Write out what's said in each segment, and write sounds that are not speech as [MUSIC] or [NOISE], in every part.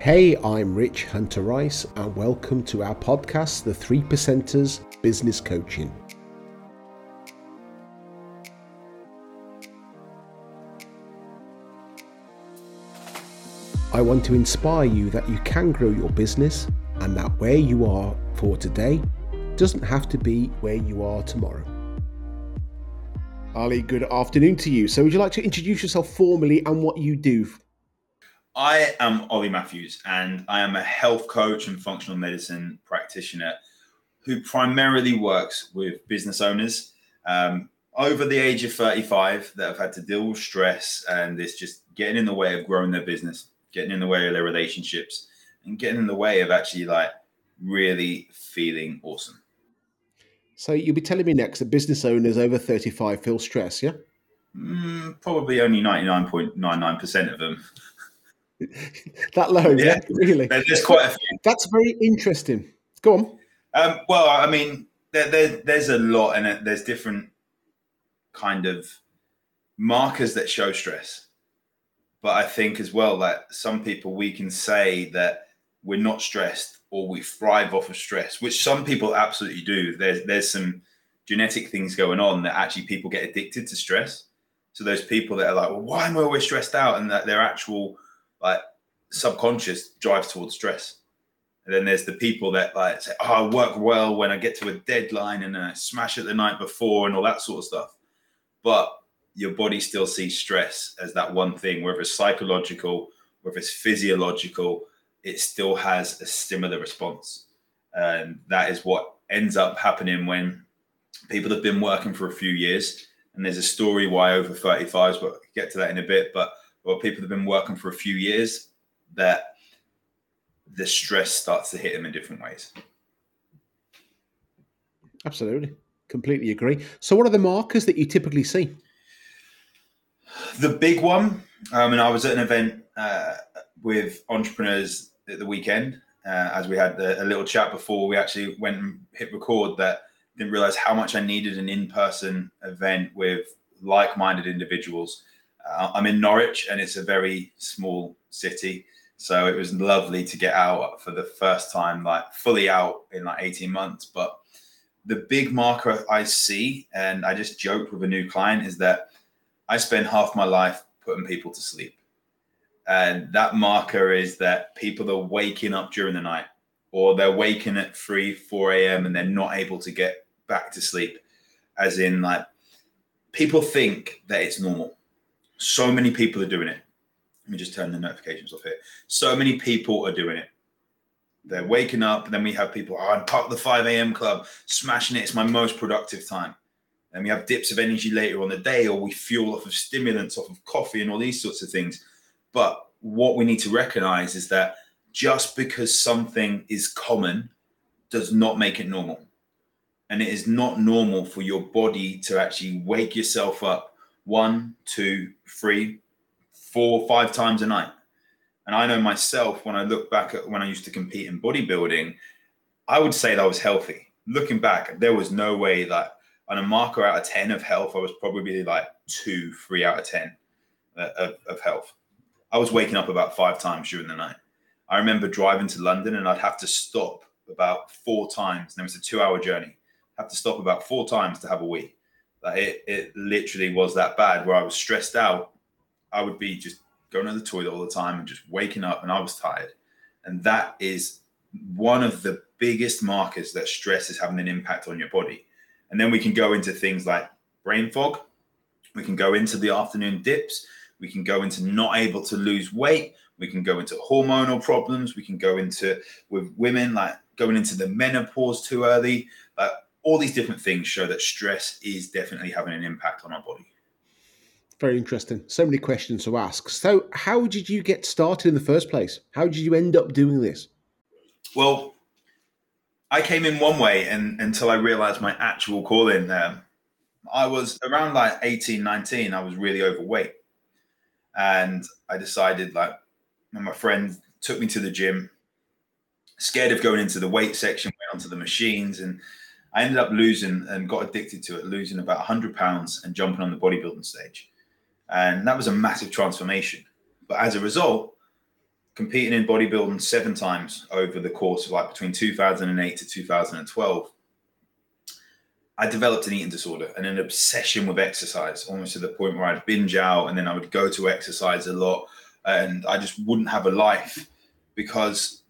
Hey, I'm Rich Hunter Rice, and welcome to our podcast, The Three Percenters Business Coaching. I want to inspire you that you can grow your business and that where you are for today doesn't have to be where you are tomorrow. Ollie, good afternoon to you. So, would you like to introduce yourself formally and what you do? I am Ollie Matthews, and I am a health coach and functional medicine practitioner who primarily works with business owners um, over the age of 35 that have had to deal with stress and it's just getting in the way of growing their business, getting in the way of their relationships, and getting in the way of actually like really feeling awesome. So you'll be telling me next that business owners over 35 feel stress, yeah? Mm, probably only 99.99% of them. [LAUGHS] that low, yeah, yeah? really? There's quite a few. That's very interesting. Go on. Um, well, I mean, there, there, there's a lot, and there's different kind of markers that show stress. But I think as well that some people we can say that we're not stressed or we thrive off of stress, which some people absolutely do. There's there's some genetic things going on that actually people get addicted to stress. So those people that are like, well, why am I always stressed out? And that their actual like subconscious drives towards stress. And then there's the people that like say, oh, I work well when I get to a deadline and I smash it the night before and all that sort of stuff. But your body still sees stress as that one thing, whether it's psychological, whether it's physiological, it still has a similar response. And that is what ends up happening when people have been working for a few years. And there's a story why over 35s, but get to that in a bit. But well, people have been working for a few years that the stress starts to hit them in different ways. Absolutely. Completely agree. So, what are the markers that you typically see? The big one, um, and I was at an event uh, with entrepreneurs at the weekend uh, as we had a, a, little chat before we actually went and hit record that didn't realize how much I needed an in-person event with like-minded individuals. Uh, I'm in Norwich and it's a very small city. So it was lovely to get out for the first time, like fully out in like 18 months. But the big marker I see, and I just joked with a new client, is that I spend half my life putting people to sleep. And that marker is that people are waking up during the night or they're waking at 3, 4 a.m. and they're not able to get back to sleep. As in, like, people think that it's normal. So many people are doing it. Let me just turn the notifications off here. So many people are doing it. They're waking up, then we have people, oh, I'm part of the 5 a.m. club, smashing it. It's my most productive time. And we have dips of energy later on the day, or we fuel off of stimulants, off of coffee, and all these sorts of things. But what we need to recognize is that just because something is common does not make it normal. And it is not normal for your body to actually wake yourself up one, two, three, four, five times a night. And I know myself when I look back at when I used to compete in bodybuilding, I would say that I was healthy. Looking back, there was no way that on a marker out of 10 of health, I was probably like two, three out of 10 uh, of, of health. I was waking up about five times during the night. I remember driving to London and I'd have to stop about four times. And it was a two hour journey. I have to stop about four times to have a wee. Like it, it literally was that bad where I was stressed out. I would be just going to the toilet all the time and just waking up and I was tired. And that is one of the biggest markers that stress is having an impact on your body. And then we can go into things like brain fog. We can go into the afternoon dips we can go into not able to lose weight. We can go into hormonal problems. We can go into with women like going into the menopause too early. Like all these different things show that stress is definitely having an impact on our body. Very interesting. So many questions to ask. So, how did you get started in the first place? How did you end up doing this? Well, I came in one way and until I realized my actual calling. Um, I was around like 18, 19, I was really overweight and I decided like my friend took me to the gym, scared of going into the weight section, went onto the machines, and I ended up losing and got addicted to it, losing about 100 pounds and jumping on the bodybuilding stage. And that was a massive transformation. But as a result, competing in bodybuilding seven times over the course of like between 2008 to 2012 I developed an eating disorder and an obsession with exercise, almost to the point where I'd binge out and then I would go to exercise a lot and I just wouldn't have a life because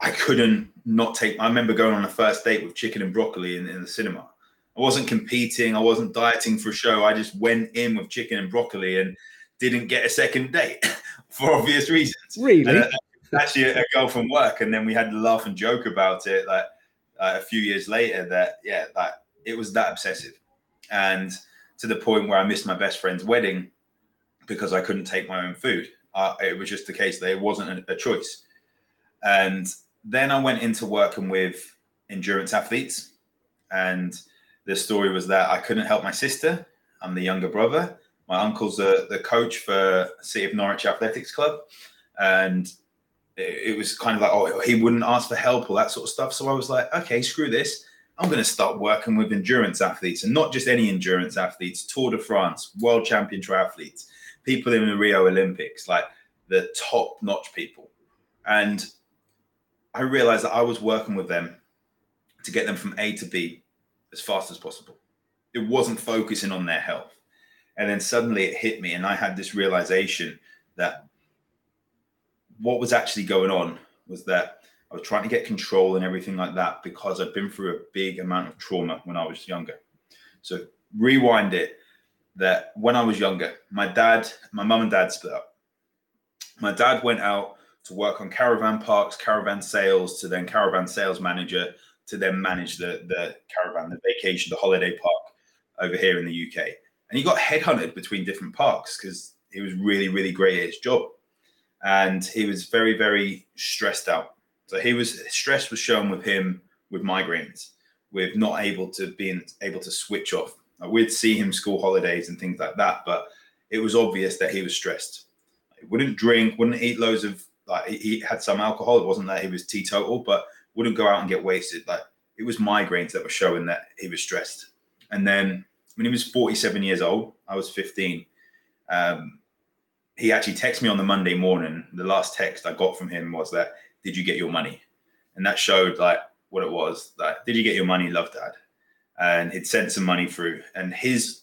I couldn't not take. I remember going on a first date with chicken and broccoli in, in the cinema. I wasn't competing, I wasn't dieting for a show. I just went in with chicken and broccoli and didn't get a second date [LAUGHS] for obvious reasons. Really? And, uh, actually, a girl from work, and then we had to laugh and joke about it. Like, uh, a few years later that yeah that it was that obsessive and to the point where i missed my best friend's wedding because i couldn't take my own food uh, it was just the case that it wasn't a, a choice and then i went into working with endurance athletes and the story was that i couldn't help my sister i'm the younger brother my uncle's the, the coach for city of norwich athletics club and it was kind of like, oh, he wouldn't ask for help or that sort of stuff. So I was like, okay, screw this. I'm going to start working with endurance athletes and not just any endurance athletes, Tour de France, world champion triathletes, people in the Rio Olympics, like the top notch people. And I realized that I was working with them to get them from A to B as fast as possible. It wasn't focusing on their health. And then suddenly it hit me, and I had this realization that what was actually going on was that I was trying to get control and everything like that because I'd been through a big amount of trauma when I was younger. So rewind it that when I was younger, my dad, my mum and dad split up. My dad went out to work on caravan parks, caravan sales, to then caravan sales manager, to then manage the, the caravan, the vacation, the holiday park over here in the UK. And he got headhunted between different parks because he was really, really great at his job and he was very, very stressed out. So he was stress was shown with him with migraines, with not able to being able to switch off. Like we'd see him school holidays and things like that, but it was obvious that he was stressed. He wouldn't drink, wouldn't eat loads of like he had some alcohol. It wasn't that he was teetotal, but wouldn't go out and get wasted. Like it was migraines that were showing that he was stressed. And then when he was 47 years old, I was 15. Um, he actually texted me on the Monday morning. The last text I got from him was that, "Did you get your money?" And that showed like what it was. Like, did you get your money, love dad? And he'd sent some money through. And his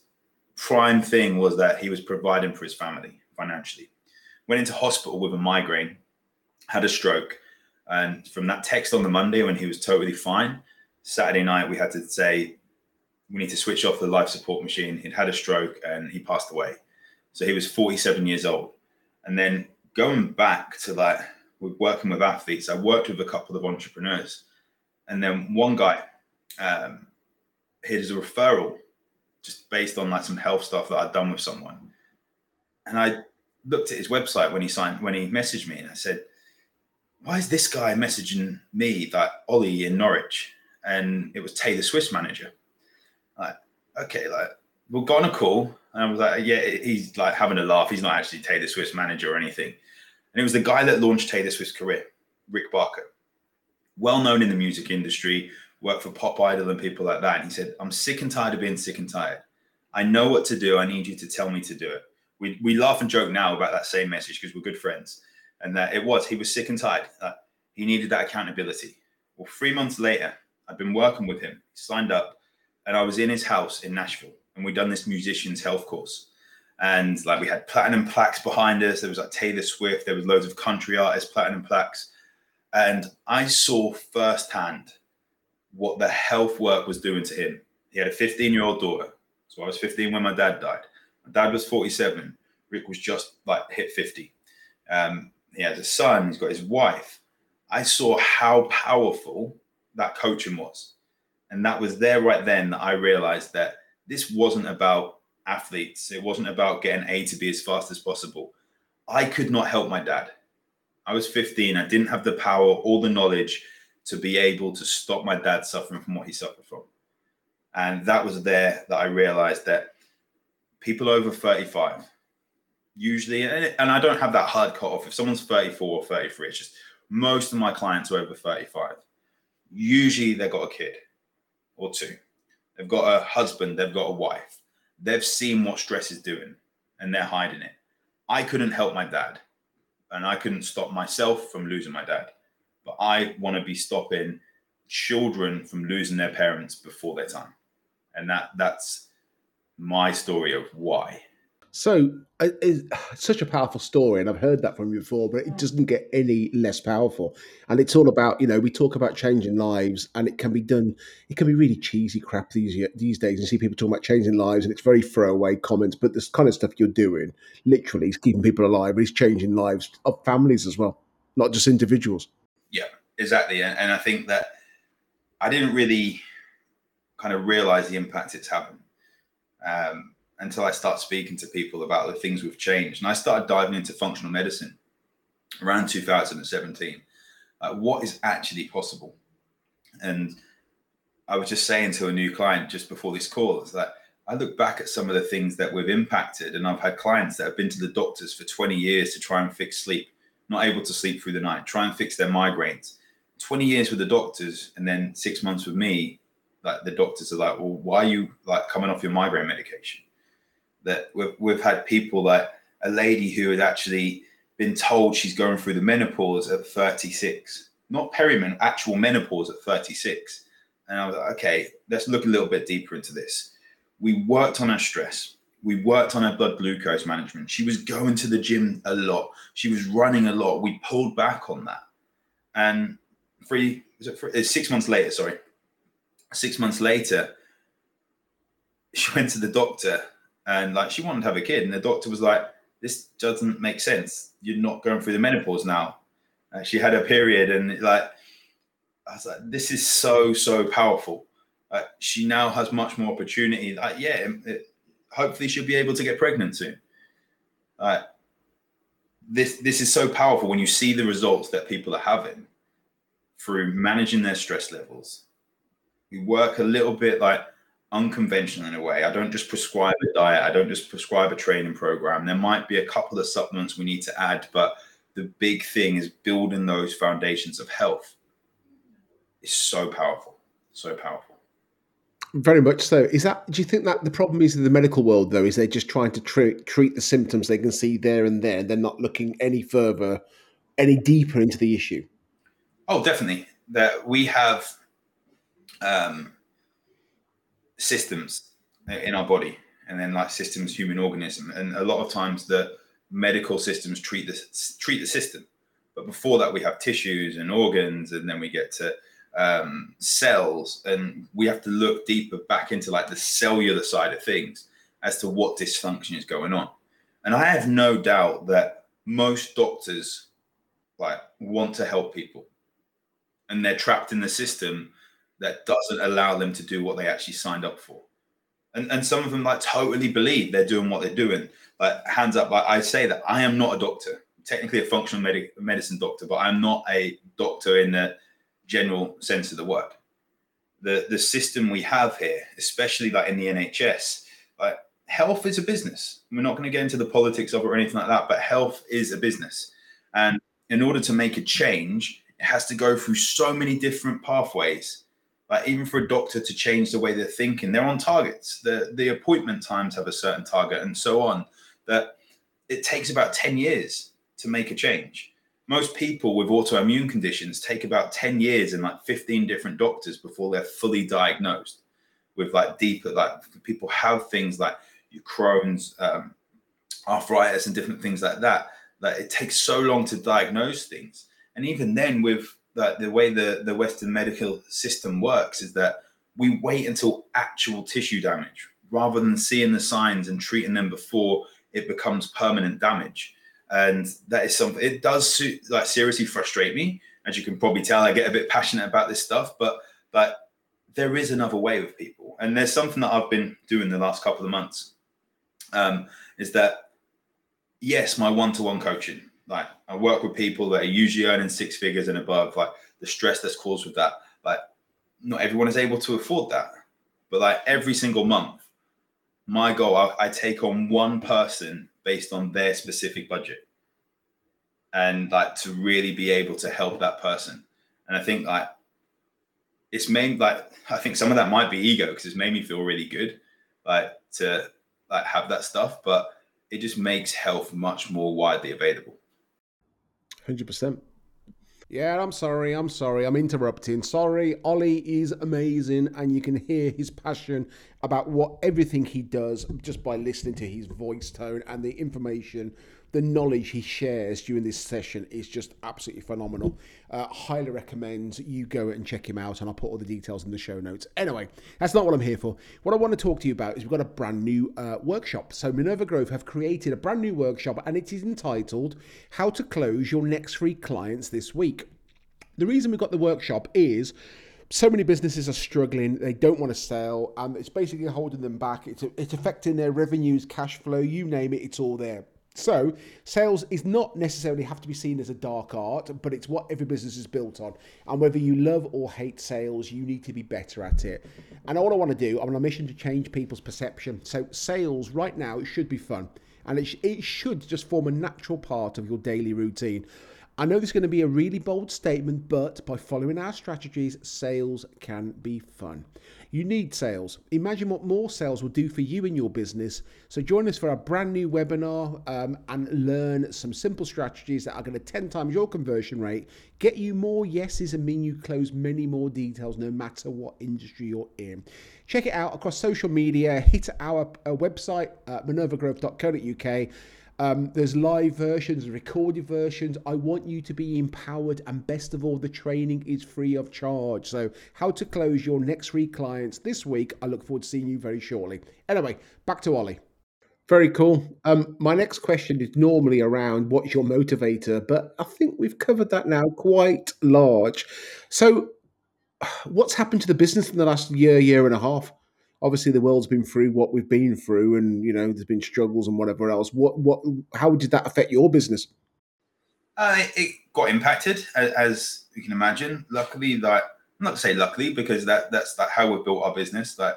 prime thing was that he was providing for his family financially. Went into hospital with a migraine, had a stroke, and from that text on the Monday when he was totally fine, Saturday night we had to say we need to switch off the life support machine. He'd had a stroke and he passed away. So he was 47 years old. And then going back to like working with athletes, I worked with a couple of entrepreneurs. And then one guy, um, here's a referral just based on like some health stuff that I'd done with someone. And I looked at his website when he signed, when he messaged me, and I said, Why is this guy messaging me that Ollie in Norwich? And it was Taylor Swift's manager. Like, okay, like we'll go on a call and I was like, yeah, he's like having a laugh. He's not actually Taylor Swift's manager or anything. And it was the guy that launched Taylor Swift's career, Rick Barker, well known in the music industry, worked for Pop Idol and people like that. And he said, I'm sick and tired of being sick and tired. I know what to do. I need you to tell me to do it. We, we laugh and joke now about that same message because we're good friends. And that it was, he was sick and tired. That he needed that accountability. Well, three months later, I'd been working with him, he signed up, and I was in his house in Nashville and we'd done this musicians health course. And like we had platinum plaques behind us. There was like Taylor Swift. There was loads of country artists, platinum plaques. And I saw firsthand what the health work was doing to him. He had a 15 year old daughter. So I was 15 when my dad died. My dad was 47. Rick was just like hit 50. Um, he has a son. He's got his wife. I saw how powerful that coaching was. And that was there right then that I realized that this wasn't about athletes. It wasn't about getting A to B as fast as possible. I could not help my dad. I was 15. I didn't have the power or the knowledge to be able to stop my dad suffering from what he suffered from. And that was there that I realized that people over 35, usually, and I don't have that hard cut off. If someone's 34 or 33, it's just most of my clients are over 35. Usually they've got a kid or two They've got a husband, they've got a wife. They've seen what stress is doing and they're hiding it. I couldn't help my dad and I couldn't stop myself from losing my dad, but I want to be stopping children from losing their parents before their time, and that that's my story of why. So it's [SIGHS] such a powerful story, and I've heard that from you before, but it doesn't get any less powerful. And it's all about, you know, we talk about changing lives, and it can be done. It can be really cheesy crap these these days. You see people talking about changing lives, and it's very throwaway comments. But this kind of stuff you're doing, literally, is keeping people alive. But it's changing lives of families as well, not just individuals. Yeah, exactly. And, and I think that I didn't really kind of realize the impact it's having. Um, until I start speaking to people about the things we've changed. And I started diving into functional medicine around 2017. Uh, what is actually possible? And I was just saying to a new client just before this call, is that I look back at some of the things that we've impacted, and I've had clients that have been to the doctors for 20 years to try and fix sleep, not able to sleep through the night, try and fix their migraines. 20 years with the doctors, and then six months with me, like the doctors are like, well, why are you like coming off your migraine medication? That we've, we've had people like a lady who had actually been told she's going through the menopause at 36, not perimenopause, actual menopause at 36. And I was like, okay, let's look a little bit deeper into this. We worked on her stress. We worked on her blood glucose management. She was going to the gym a lot. She was running a lot. We pulled back on that. And three, was it three, six months later, sorry, six months later, she went to the doctor and like she wanted to have a kid, and the doctor was like, "This doesn't make sense. You're not going through the menopause now." Uh, she had a period, and like I was like, "This is so so powerful." Uh, she now has much more opportunity. Like, yeah, it, hopefully she'll be able to get pregnant soon. Uh, this this is so powerful when you see the results that people are having through managing their stress levels. We work a little bit like unconventional in a way. I don't just prescribe a diet. I don't just prescribe a training program. There might be a couple of supplements we need to add, but the big thing is building those foundations of health. Is so powerful, so powerful. Very much so. Is that? Do you think that the problem is in the medical world though? Is they're just trying to treat treat the symptoms they can see there and there, and they're not looking any further, any deeper into the issue? Oh, definitely. That we have um, systems in our body and then like systems human organism. And a lot of times the medical systems treat the treat the system. But before that we have tissues and organs and then we get to um, cells and we have to look deeper back into like the cellular side of things as to what dysfunction is going on. And i have no doubt that most doctors like want to help people and they're trapped in the system that doesn't allow them to do what they actually signed up for. And, and some of them like totally believe they're doing what they're doing. Like hands up, like I say that I am not a doctor, technically a functional med- medicine doctor, but I'm not a doctor in the general sense of the word. The the system we have here, especially like in the NHS, like health is a business. We're not going to get into the politics of it or anything like that, but health is a business. And in order to make a change, it has to go through so many different pathways like even for a doctor to change the way they're thinking, they're on targets. The the appointment times have a certain target and so on. That it takes about 10 years to make a change. Most people with autoimmune conditions take about 10 years and like 15 different doctors before they're fully diagnosed with like deeper, like people have things like your Crohn's, um, arthritis, and different things like that. That it takes so long to diagnose things. And even then, with that the way the, the Western medical system works is that we wait until actual tissue damage rather than seeing the signs and treating them before it becomes permanent damage. And that is something it does like seriously frustrate me. As you can probably tell, I get a bit passionate about this stuff, but but there is another way with people. And there's something that I've been doing the last couple of months. Um, is that yes, my one-to-one coaching like I work with people that are usually earning six figures and above. Like the stress that's caused with that. Like not everyone is able to afford that. But like every single month, my goal, I, I take on one person based on their specific budget. And like to really be able to help that person. And I think like it's made like I think some of that might be ego because it's made me feel really good, like to like have that stuff. But it just makes health much more widely available. Hundred percent. Yeah, I'm sorry. I'm sorry. I'm interrupting. Sorry. Ollie is amazing, and you can hear his passion about what everything he does just by listening to his voice tone and the information, the knowledge he shares during this session is just absolutely phenomenal. Uh, highly recommend you go and check him out, and I'll put all the details in the show notes. Anyway, that's not what I'm here for. What I want to talk to you about is we've got a brand new uh, workshop. So Minerva Growth have created a brand new workshop, and it is entitled "How to Close Your Next Three Clients This Week." The reason we've got the workshop is so many businesses are struggling. They don't want to sell. Um, it's basically holding them back. It's, it's affecting their revenues, cash flow, you name it, it's all there. So, sales is not necessarily have to be seen as a dark art, but it's what every business is built on. And whether you love or hate sales, you need to be better at it. And all I want to do, I'm on a mission to change people's perception. So, sales right now, it should be fun. And it, sh- it should just form a natural part of your daily routine. I know this is going to be a really bold statement, but by following our strategies, sales can be fun. You need sales. Imagine what more sales will do for you in your business. So, join us for our brand new webinar um, and learn some simple strategies that are going to 10 times your conversion rate, get you more yeses, and mean you close many more details no matter what industry you're in. Check it out across social media, hit our uh, website, uh, minervagrowth.co.uk um, there's live versions, recorded versions. I want you to be empowered, and best of all, the training is free of charge. So, how to close your next three clients this week. I look forward to seeing you very shortly. Anyway, back to Ollie. Very cool. Um, my next question is normally around what's your motivator, but I think we've covered that now quite large. So, [SIGHS] what's happened to the business in the last year, year and a half? Obviously the world's been through what we've been through and you know there's been struggles and whatever else. What what how did that affect your business? Uh, it got impacted as you can imagine. Luckily like i'm not to say luckily because that that's like how we've built our business. Like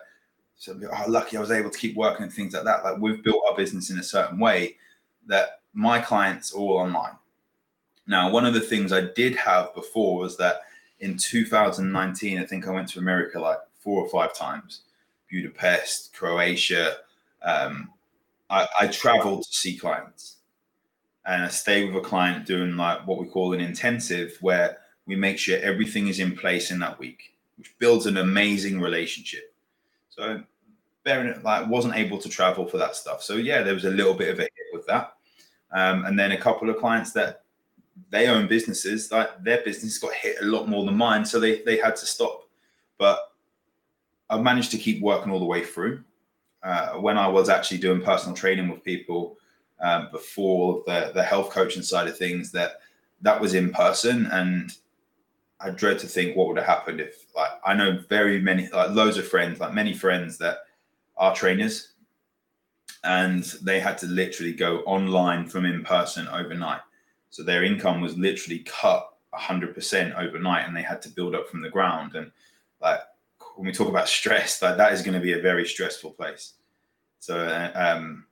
so oh, lucky i was able to keep working and things like that. Like we've built our business in a certain way that my clients are all online. Now one of the things i did have before was that in 2019 i think i went to america like four or five times Budapest, Croatia. Um, I, I traveled to see clients and I stay with a client doing like what we call an intensive where we make sure everything is in place in that week, which builds an amazing relationship. So Baron like wasn't able to travel for that stuff. So yeah, there was a little bit of a hit with that. Um, and then a couple of clients that they own businesses, like their business got hit a lot more than mine. So they they had to stop. But I've managed to keep working all the way through. Uh, when I was actually doing personal training with people um, before the the health coaching side of things, that that was in person, and I dread to think what would have happened if like I know very many like loads of friends, like many friends that are trainers, and they had to literally go online from in person overnight. So their income was literally cut hundred percent overnight, and they had to build up from the ground. And like when we talk about stress, that that is going to be a very stressful place. So, uh, um,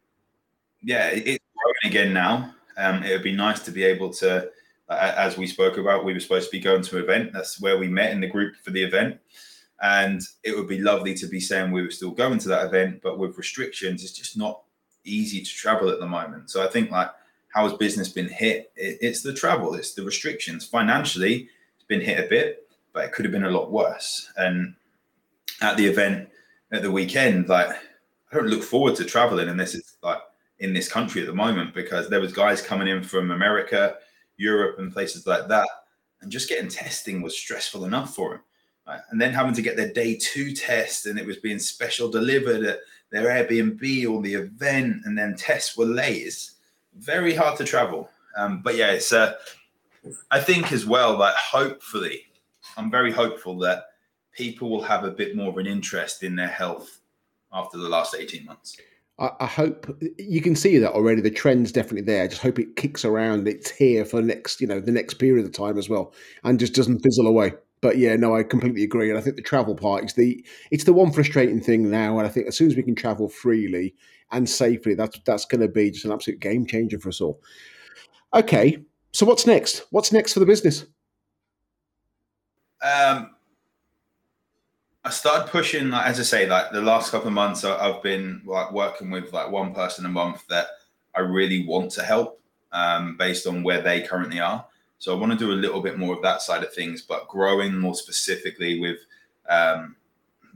yeah, it, it's growing again now. Um, it would be nice to be able to, uh, as we spoke about, we were supposed to be going to an event. That's where we met in the group for the event. And it would be lovely to be saying we were still going to that event, but with restrictions, it's just not easy to travel at the moment. So I think like how has business been hit? It, it's the travel, it's the restrictions. Financially, it's been hit a bit, but it could have been a lot worse. And at the event at the weekend, like I don't look forward to traveling, unless it's like in this country at the moment because there was guys coming in from America, Europe, and places like that, and just getting testing was stressful enough for them. Right? And then having to get their day two test, and it was being special delivered at their Airbnb or the event, and then tests were late. It's very hard to travel. Um, but yeah, it's. Uh, I think as well that hopefully, I'm very hopeful that people will have a bit more of an interest in their health after the last 18 months. I, I hope you can see that already. The trend's definitely there. I just hope it kicks around. It's here for the next, you know, the next period of time as well, and just doesn't fizzle away. But yeah, no, I completely agree. And I think the travel part is the it's the one frustrating thing now. And I think as soon as we can travel freely and safely, that's that's going to be just an absolute game changer for us all. Okay, so what's next? What's next for the business? Um, I started pushing, like, as I say, like the last couple of months, I've been like working with like one person a month that I really want to help, um, based on where they currently are. So I want to do a little bit more of that side of things, but growing more specifically with um,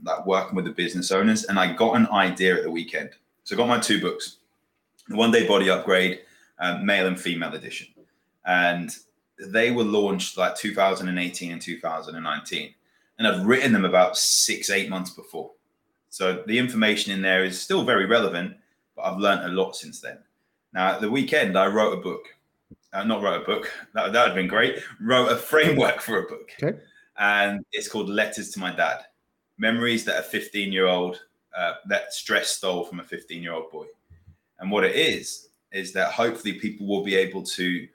like working with the business owners. And I got an idea at the weekend. So I got my two books, the One Day Body Upgrade, um, male and female edition, and they were launched like 2018 and 2019, and I've written them about six, eight months before. So the information in there is still very relevant, but I've learned a lot since then. Now, at the weekend, I wrote a book. Uh, not wrote a book. That would have been great. Wrote a framework for a book. Okay. And it's called Letters to My Dad Memories that a 15 year old, uh, that stress stole from a 15 year old boy. And what it is, is that hopefully people will be able to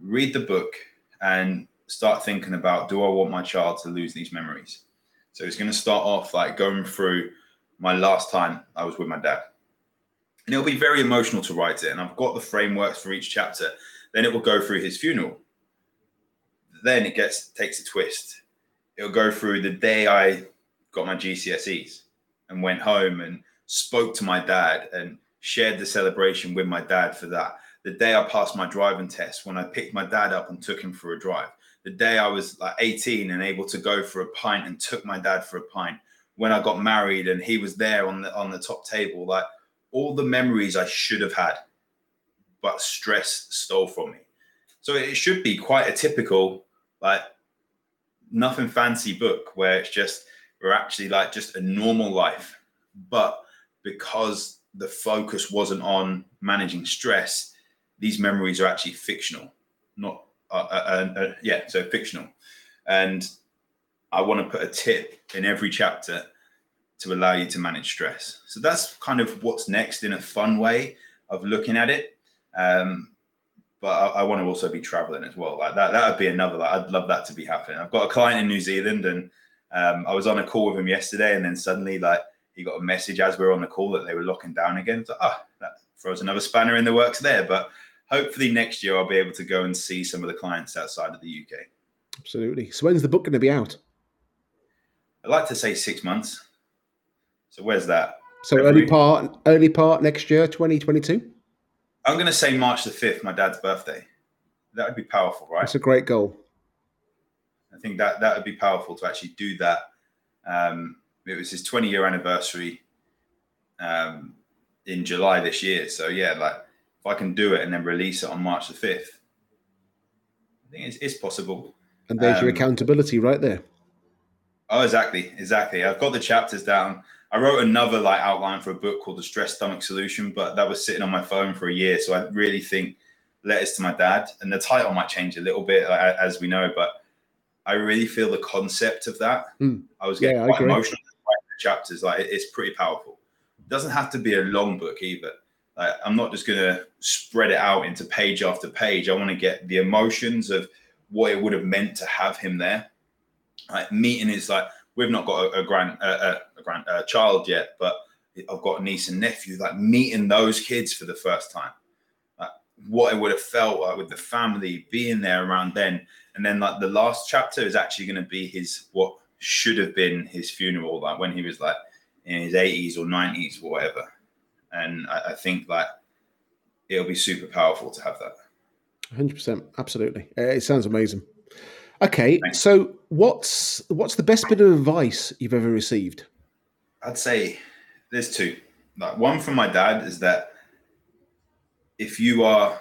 read the book and start thinking about do I want my child to lose these memories? So it's going to start off like going through my last time I was with my dad. And it'll be very emotional to write it. And I've got the frameworks for each chapter. Then it will go through his funeral. Then it gets takes a twist. It'll go through the day I got my GCSEs and went home and spoke to my dad and shared the celebration with my dad for that. The day I passed my driving test, when I picked my dad up and took him for a drive. The day I was like 18 and able to go for a pint and took my dad for a pint. When I got married and he was there on the on the top table, like all the memories I should have had, but stress stole from me. So it should be quite a typical, like nothing fancy book where it's just we're actually like just a normal life. But because the focus wasn't on managing stress, these memories are actually fictional, not uh, uh, uh, yeah, so fictional. And I want to put a tip in every chapter to allow you to manage stress. So that's kind of what's next in a fun way of looking at it. Um, but I, I, want to also be traveling as well. Like that, that would be another. Like, I'd love that to be happening. I've got a client in New Zealand, and um, I was on a call with him yesterday, and then suddenly, like, he got a message as we were on the call that they were locking down again. So, ah, oh, that throws another spanner in the works there. But hopefully next year I'll be able to go and see some of the clients outside of the UK. Absolutely. So when's the book going to be out? I'd like to say six months. So where's that? So February? early part, early part next year, 2022. I'm going to say March the 5th, my dad's birthday. That would be powerful, right? That's a great goal. I think that that would be powerful to actually do that. Um, it was his 20 year anniversary um, in July this year. So yeah, like if I can do it and then release it on March the 5th, I think it's, it's possible. And there's um, your accountability right there. Oh, exactly, exactly. I've got the chapters down. I wrote another like outline for a book called The Stress Stomach Solution, but that was sitting on my phone for a year. So I really think letters to my dad, and the title might change a little bit as we know, but I really feel the concept of that. Mm. I was getting yeah, quite emotional chapters. Like it's pretty powerful. It doesn't have to be a long book either. Like, I'm not just going to spread it out into page after page. I want to get the emotions of what it would have meant to have him there. Like meeting is like we've not got a, a grand a, a grand child yet, but I've got a niece and nephew. Like meeting those kids for the first time, like what it would have felt like with the family being there around then. And then like the last chapter is actually going to be his what should have been his funeral, like when he was like in his 80s or 90s or whatever. And I, I think that it'll be super powerful to have that. 100%. Absolutely. Uh, it sounds amazing. Okay, Thanks. so what's what's the best bit of advice you've ever received? I'd say there's two. Like one from my dad is that if you are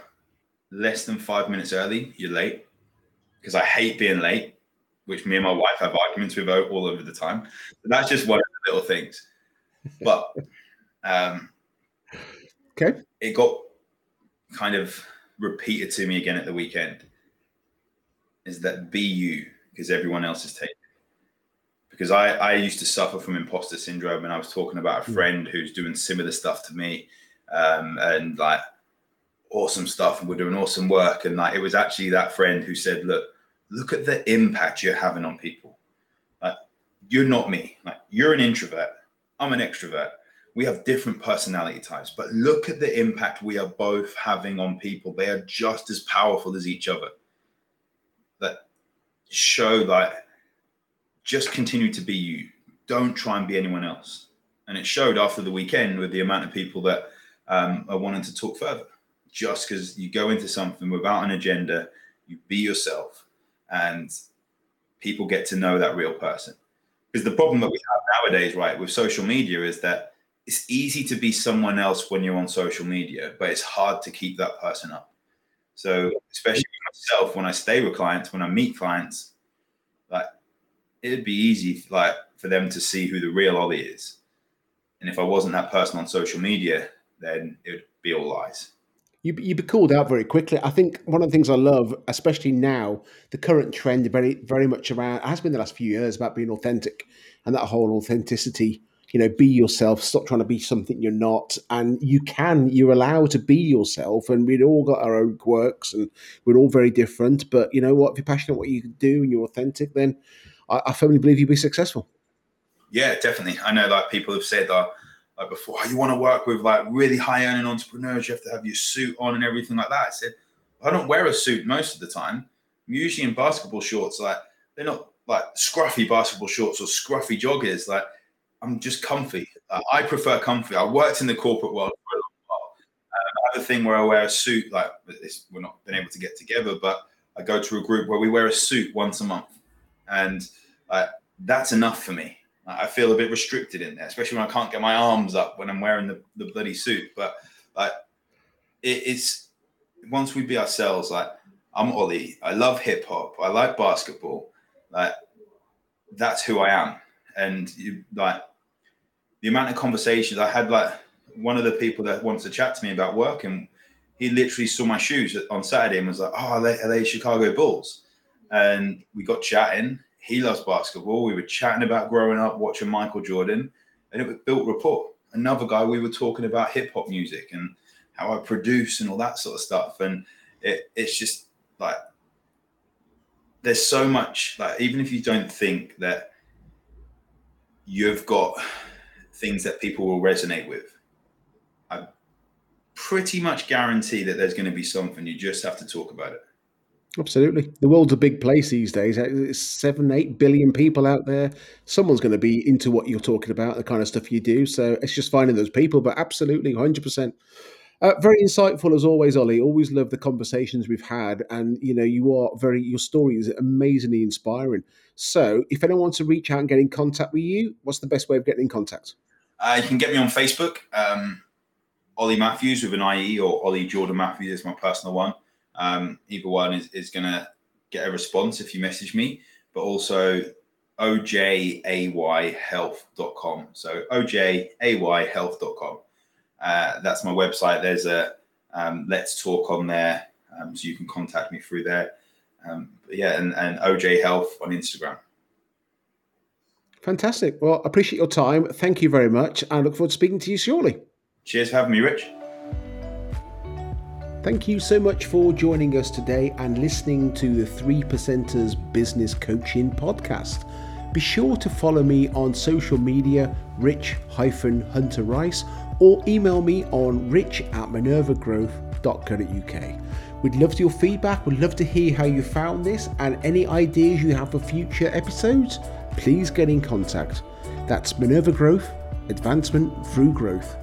less than five minutes early, you're late. Because I hate being late, which me and my wife have arguments with all over the time. But that's just one of the little things. But um, okay, it got kind of repeated to me again at the weekend is that be you because everyone else is taken. Because I, I used to suffer from imposter syndrome and I was talking about a hmm. friend who's doing similar stuff to me um, and like awesome stuff and we're doing awesome work. And like it was actually that friend who said, Look, look at the impact you're having on people. Like you're not me. Like you're an introvert. I'm an extrovert. We have different personality types, but look at the impact we are both having on people. They are just as powerful as each other That show that just continue to be you. Don't try and be anyone else. And it showed after the weekend with the amount of people that um, are wanting to talk further. Just because you go into something without an agenda, you be yourself, and people get to know that real person. Because the problem that we have nowadays, right, with social media is that it's easy to be someone else when you're on social media, but it's hard to keep that person up. So, especially myself, when I stay with clients, when I meet clients, like it'd be easy, like for them to see who the real Ollie is. And if I wasn't that person on social media, then it would be all lies. You you be called out very quickly. I think one of the things I love, especially now, the current trend very very much around has been the last few years about being authentic and that whole authenticity. You know, be yourself. Stop trying to be something you're not. And you can. You're allowed to be yourself. And we've all got our own quirks, and we're all very different. But you know what? If you're passionate what you can do and you're authentic, then I, I firmly believe you'll be successful. Yeah, definitely. I know like people have said that uh, like before, oh, you want to work with like really high earning entrepreneurs, you have to have your suit on and everything like that. I said, I don't wear a suit most of the time. I'm usually in basketball shorts, like they're not like scruffy basketball shorts or scruffy joggers. Like I'm just comfy. I prefer comfy. I worked in the corporate world for a long while. Um, I have a thing where I wear a suit. Like we're not been able to get together, but I go to a group where we wear a suit once a month, and uh, that's enough for me. I feel a bit restricted in there, especially when I can't get my arms up when I'm wearing the, the bloody suit. But like, it, it's once we be ourselves. Like, I'm Ollie. I love hip hop. I like basketball. Like, that's who I am. And you, like, the amount of conversations I had, like, one of the people that wants to chat to me about work, and he literally saw my shoes on Saturday and was like, "Oh, are they, are they Chicago Bulls?" And we got chatting, he loves basketball. We were chatting about growing up, watching Michael Jordan, and it was built rapport. Another guy, we were talking about hip hop music and how I produce and all that sort of stuff. And it, it's just like there's so much like even if you don't think that you've got things that people will resonate with, I pretty much guarantee that there's going to be something. You just have to talk about it. Absolutely. The world's a big place these days. Uh, it's seven, eight billion people out there. Someone's going to be into what you're talking about, the kind of stuff you do. So it's just finding those people, but absolutely, 100%. Uh, very insightful as always, Ollie. Always love the conversations we've had, and you know you are very. Your story is amazingly inspiring. So, if anyone wants to reach out and get in contact with you, what's the best way of getting in contact? Uh, you can get me on Facebook, um, Ollie Matthews with an IE, or Ollie Jordan Matthews is my personal one. Um, either one is, is going to get a response if you message me, but also ojayhealth.com. So ojayhealth.com. Uh, that's my website. There's a um, Let's Talk on there, um, so you can contact me through there. Um, yeah, and, and OJ Health on Instagram. Fantastic. Well, I appreciate your time. Thank you very much. I look forward to speaking to you shortly. Cheers for having me, Rich. Thank you so much for joining us today and listening to the Three Percenters Business Coaching Podcast. Be sure to follow me on social media, rich hunter rice, or email me on rich at minervagrowth.co.uk. We'd love your feedback, we'd love to hear how you found this, and any ideas you have for future episodes, please get in contact. That's Minerva Growth, advancement through growth.